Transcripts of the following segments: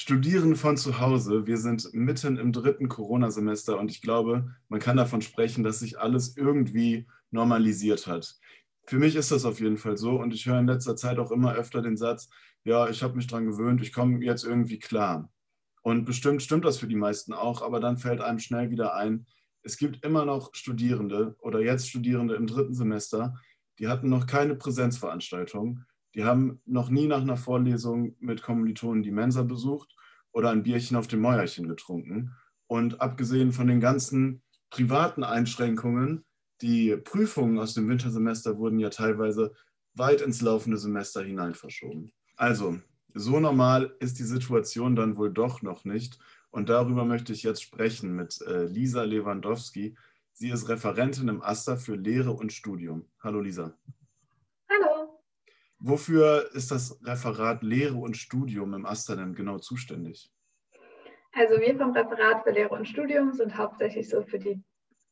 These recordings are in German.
Studieren von zu Hause. Wir sind mitten im dritten Corona-Semester und ich glaube, man kann davon sprechen, dass sich alles irgendwie normalisiert hat. Für mich ist das auf jeden Fall so und ich höre in letzter Zeit auch immer öfter den Satz, ja, ich habe mich daran gewöhnt, ich komme jetzt irgendwie klar. Und bestimmt stimmt das für die meisten auch, aber dann fällt einem schnell wieder ein, es gibt immer noch Studierende oder jetzt Studierende im dritten Semester, die hatten noch keine Präsenzveranstaltung, die haben noch nie nach einer Vorlesung mit Kommilitonen die Mensa besucht oder ein Bierchen auf dem Mäuerchen getrunken. Und abgesehen von den ganzen privaten Einschränkungen, die Prüfungen aus dem Wintersemester wurden ja teilweise weit ins laufende Semester hinein verschoben. Also, so normal ist die Situation dann wohl doch noch nicht. Und darüber möchte ich jetzt sprechen mit äh, Lisa Lewandowski. Sie ist Referentin im AStA für Lehre und Studium. Hallo Lisa. Wofür ist das Referat Lehre und Studium im AStA denn genau zuständig? Also wir vom Referat für Lehre und Studium sind hauptsächlich so für die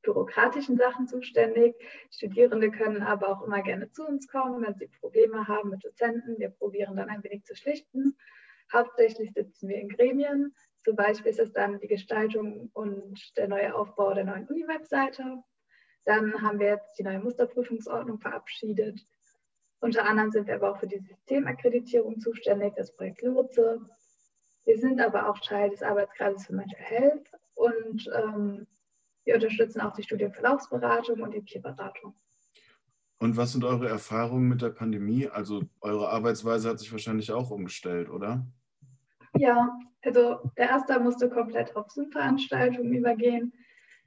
bürokratischen Sachen zuständig. Studierende können aber auch immer gerne zu uns kommen, wenn sie Probleme haben mit Dozenten. Wir probieren dann ein wenig zu schlichten. Hauptsächlich sitzen wir in Gremien. Zum Beispiel ist es dann die Gestaltung und der neue Aufbau der neuen Uni-Webseite. Dann haben wir jetzt die neue Musterprüfungsordnung verabschiedet. Unter anderem sind wir aber auch für die Systemakkreditierung zuständig, das Projekt Lotse. Wir sind aber auch Teil des Arbeitskreises für Mental Health und ähm, wir unterstützen auch die Studienverlaufsberatung und die Peerberatung. Und was sind eure Erfahrungen mit der Pandemie? Also eure Arbeitsweise hat sich wahrscheinlich auch umgestellt, oder? Ja, also der erste musste komplett auf Zoom-Veranstaltungen übergehen.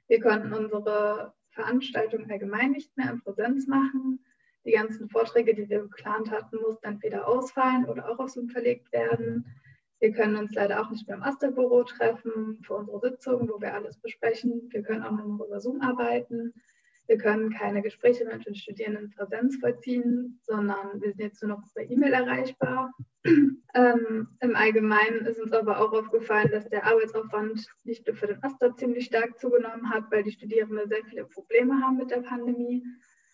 Wir konnten unsere Veranstaltungen allgemein nicht mehr in Präsenz machen. Die ganzen Vorträge, die wir geplant hatten, mussten entweder ausfallen oder auch auf Zoom verlegt werden. Wir können uns leider auch nicht mehr im Asterbüro treffen für unsere Sitzungen, wo wir alles besprechen. Wir können auch nur über Zoom arbeiten. Wir können keine Gespräche mit den Studierenden in Präsenz vollziehen, sondern wir sind jetzt nur noch per E-Mail erreichbar. ähm, Im Allgemeinen ist uns aber auch aufgefallen, dass der Arbeitsaufwand nicht nur für den Aster ziemlich stark zugenommen hat, weil die Studierenden sehr viele Probleme haben mit der Pandemie.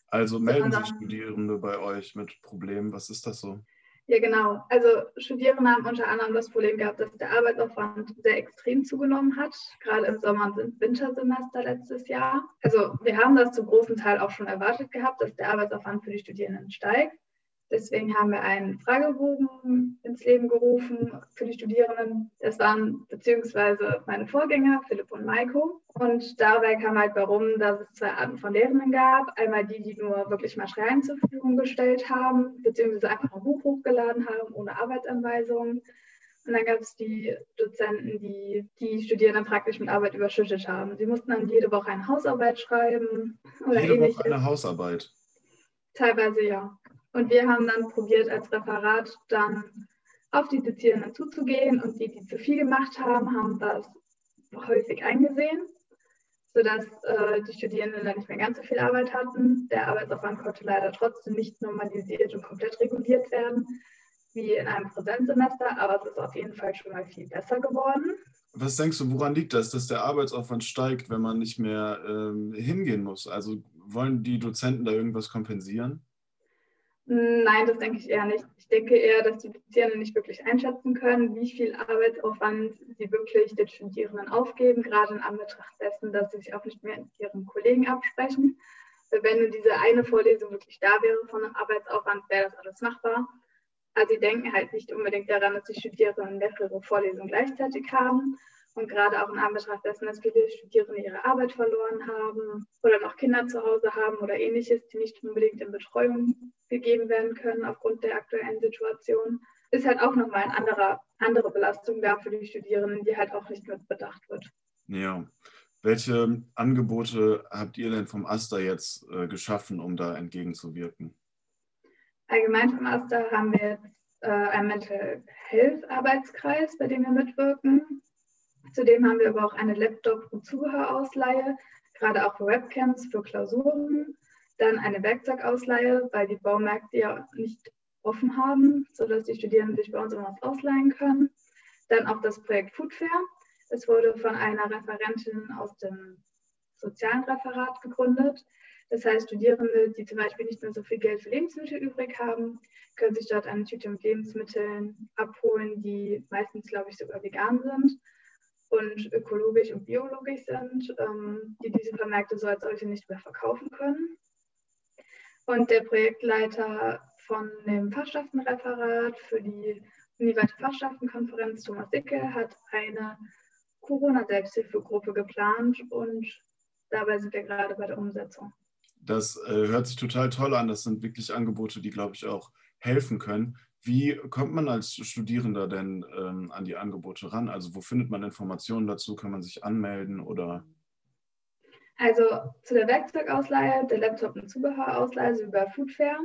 Also melden sich Studierende bei euch mit Problemen. Was ist das so? Ja, genau. Also Studierende haben unter anderem das Problem gehabt, dass der Arbeitsaufwand sehr extrem zugenommen hat, gerade im Sommer- und Wintersemester letztes Jahr. Also wir haben das zum großen Teil auch schon erwartet gehabt, dass der Arbeitsaufwand für die Studierenden steigt. Deswegen haben wir einen Fragebogen ins Leben gerufen für die Studierenden. Das waren beziehungsweise meine Vorgänger, Philipp und Maiko. Und dabei kam halt warum, dass es zwei Arten von Lehrenden gab. Einmal die, die nur wirklich Materialien zur Verfügung gestellt haben, beziehungsweise einfach ein Buch hochgeladen haben, ohne Arbeitsanweisungen. Und dann gab es die Dozenten, die die Studierenden praktisch mit Arbeit überschüttet haben. Sie mussten dann jede Woche eine Hausarbeit schreiben oder jede ähnliches. Woche eine Hausarbeit? Teilweise ja. Und wir haben dann probiert, als Referat dann auf die Dozierenden zuzugehen und die, die zu viel gemacht haben, haben das häufig eingesehen, sodass äh, die Studierenden dann nicht mehr ganz so viel Arbeit hatten. Der Arbeitsaufwand konnte leider trotzdem nicht normalisiert und komplett reguliert werden wie in einem Präsenzsemester, aber es ist auf jeden Fall schon mal viel besser geworden. Was denkst du, woran liegt das, dass der Arbeitsaufwand steigt, wenn man nicht mehr ähm, hingehen muss? Also wollen die Dozenten da irgendwas kompensieren? Nein, das denke ich eher nicht. Ich denke eher, dass die Dozierenden nicht wirklich einschätzen können, wie viel Arbeitsaufwand sie wirklich den Studierenden aufgeben, gerade in Anbetracht dessen, dass sie sich auch nicht mehr mit ihren Kollegen absprechen. Wenn diese eine Vorlesung wirklich da wäre von einem Arbeitsaufwand, wäre das alles machbar. Also sie denken halt nicht unbedingt daran, dass die Studierenden mehrere Vorlesungen gleichzeitig haben. Und gerade auch in Anbetracht dessen, dass viele Studierende ihre Arbeit verloren haben oder noch Kinder zu Hause haben oder ähnliches, die nicht unbedingt in Betreuung gegeben werden können aufgrund der aktuellen Situation, ist halt auch nochmal eine andere, andere Belastung da für die Studierenden, die halt auch nicht mit bedacht wird. Ja. Welche Angebote habt ihr denn vom AStA jetzt äh, geschaffen, um da entgegenzuwirken? Allgemein vom AStA haben wir jetzt äh, einen Mental Health Arbeitskreis, bei dem wir mitwirken. Zudem haben wir aber auch eine Laptop- und Zubehörausleihe, gerade auch für Webcams, für Klausuren. Dann eine Werkzeugausleihe, weil die Baumärkte ja nicht offen haben, sodass die Studierenden sich bei uns immer was ausleihen können. Dann auch das Projekt Food Fair. Es wurde von einer Referentin aus dem sozialen Referat gegründet. Das heißt, Studierende, die zum Beispiel nicht mehr so viel Geld für Lebensmittel übrig haben, können sich dort eine Tüte mit Lebensmitteln abholen, die meistens, glaube ich, sogar vegan sind und ökologisch und biologisch sind, ähm, die diese Vermärkte so als solche nicht mehr verkaufen können. Und der Projektleiter von dem Fachschaftenreferat für die Uniweite Fachschaftenkonferenz, Thomas Dicke, hat eine Corona-Selbsthilfegruppe geplant und dabei sind wir gerade bei der Umsetzung. Das äh, hört sich total toll an. Das sind wirklich Angebote, die, glaube ich, auch helfen können. Wie kommt man als Studierender denn ähm, an die Angebote ran? Also wo findet man Informationen dazu? Kann man sich anmelden oder? Also zu der Werkzeugausleihe, der Laptop- und Zubehörausleihe, also über Foodfair,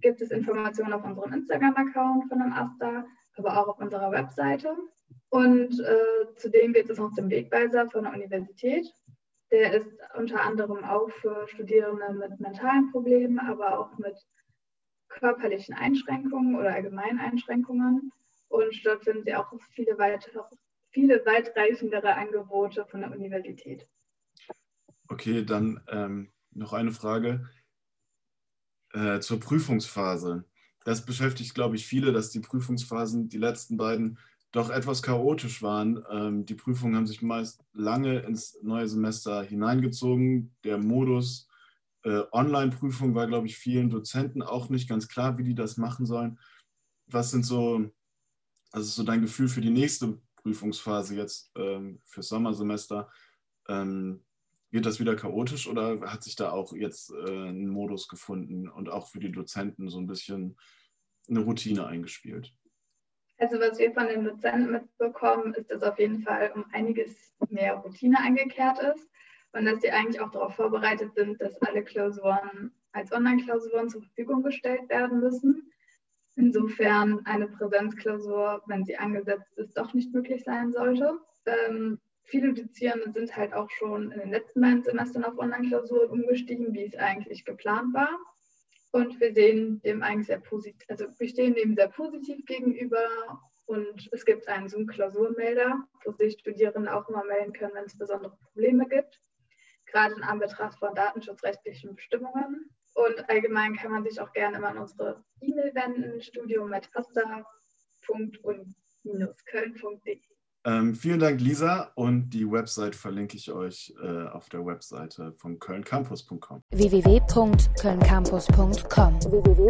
gibt es Informationen auf unserem Instagram-Account von AStA, aber auch auf unserer Webseite. Und äh, zudem gibt es noch den Wegweiser von der Universität. Der ist unter anderem auch für Studierende mit mentalen Problemen, aber auch mit körperlichen Einschränkungen oder allgemeinen Einschränkungen. Und dort finden Sie auch viele, weitere, viele weitreichendere Angebote von der Universität. Okay, dann ähm, noch eine Frage äh, zur Prüfungsphase. Das beschäftigt, glaube ich, viele, dass die Prüfungsphasen, die letzten beiden, doch etwas chaotisch waren. Ähm, die Prüfungen haben sich meist lange ins neue Semester hineingezogen. Der Modus Online-Prüfung war, glaube ich, vielen Dozenten auch nicht ganz klar, wie die das machen sollen. Was sind so, also so dein Gefühl für die nächste Prüfungsphase jetzt ähm, fürs Sommersemester? Ähm, wird das wieder chaotisch oder hat sich da auch jetzt äh, ein Modus gefunden und auch für die Dozenten so ein bisschen eine Routine eingespielt? Also was wir von den Dozenten mitbekommen, ist, dass auf jeden Fall um einiges mehr Routine eingekehrt ist und dass sie eigentlich auch darauf vorbereitet sind, dass alle Klausuren als Online-Klausuren zur Verfügung gestellt werden müssen. Insofern eine Präsenzklausur, wenn sie angesetzt ist, doch nicht möglich sein sollte. Ähm, viele Dozierende sind halt auch schon in den letzten beiden Semestern auf Online-Klausuren umgestiegen, wie es eigentlich geplant war. Und wir sehen dem eigentlich sehr positiv, also wir stehen dem sehr positiv gegenüber. Und es gibt einen Zoom-Klausurmelder, wo sich Studierende auch immer melden können, wenn es besondere Probleme gibt, gerade in Anbetracht von datenschutzrechtlichen Bestimmungen. Und allgemein kann man sich auch gerne immer an unsere E-Mail wenden, studium.asta.uni-köln.de. Ähm, vielen Dank, Lisa. Und die Website verlinke ich euch äh, auf der Webseite von kölncampus.com. www.kölncampus.com www